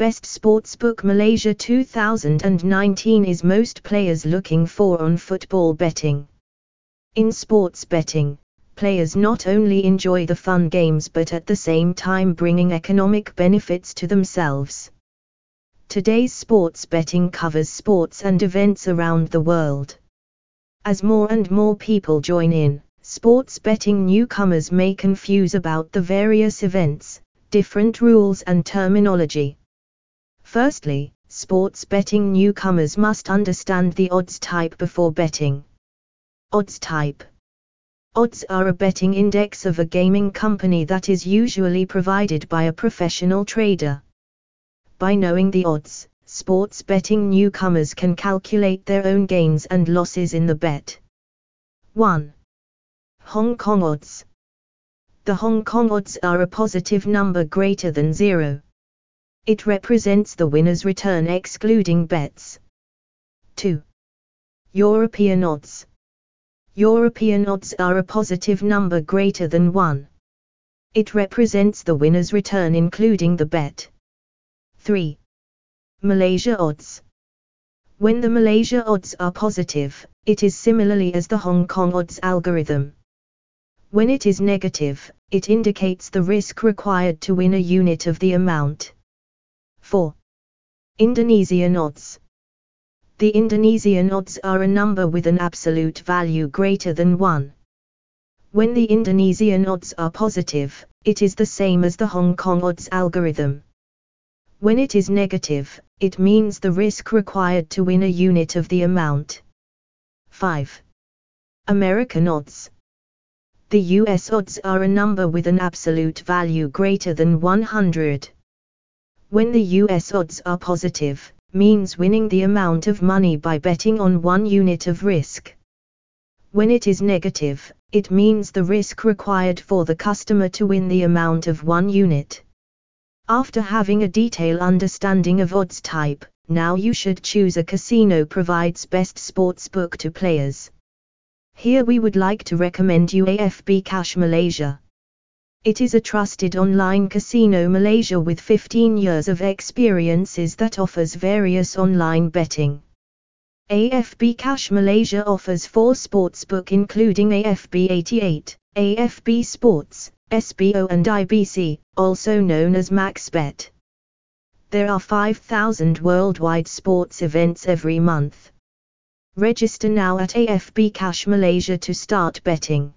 Best Sportsbook Malaysia 2019 is most players looking for on football betting. In sports betting, players not only enjoy the fun games but at the same time bringing economic benefits to themselves. Today's sports betting covers sports and events around the world. As more and more people join in, sports betting newcomers may confuse about the various events, different rules and terminology. Firstly, sports betting newcomers must understand the odds type before betting. Odds type Odds are a betting index of a gaming company that is usually provided by a professional trader. By knowing the odds, sports betting newcomers can calculate their own gains and losses in the bet. 1. Hong Kong odds. The Hong Kong odds are a positive number greater than zero. It represents the winner's return excluding bets. 2. European odds. European odds are a positive number greater than 1. It represents the winner's return including the bet. 3. Malaysia odds. When the Malaysia odds are positive, it is similarly as the Hong Kong odds algorithm. When it is negative, it indicates the risk required to win a unit of the amount. 4. Indonesian odds. The Indonesian odds are a number with an absolute value greater than 1. When the Indonesian odds are positive, it is the same as the Hong Kong odds algorithm. When it is negative, it means the risk required to win a unit of the amount. 5. American odds. The US odds are a number with an absolute value greater than 100. When the US odds are positive, means winning the amount of money by betting on one unit of risk. When it is negative, it means the risk required for the customer to win the amount of one unit. After having a detailed understanding of odds type, now you should choose a casino provides best sports book to players. Here we would like to recommend you AFB Cash Malaysia. It is a trusted online casino Malaysia with 15 years of experiences that offers various online betting. AFB Cash Malaysia offers four sportsbook including AFB 88, AFB Sports, SBO and IBC, also known as MaxBet. There are 5,000 worldwide sports events every month. Register now at AFB Cash Malaysia to start betting.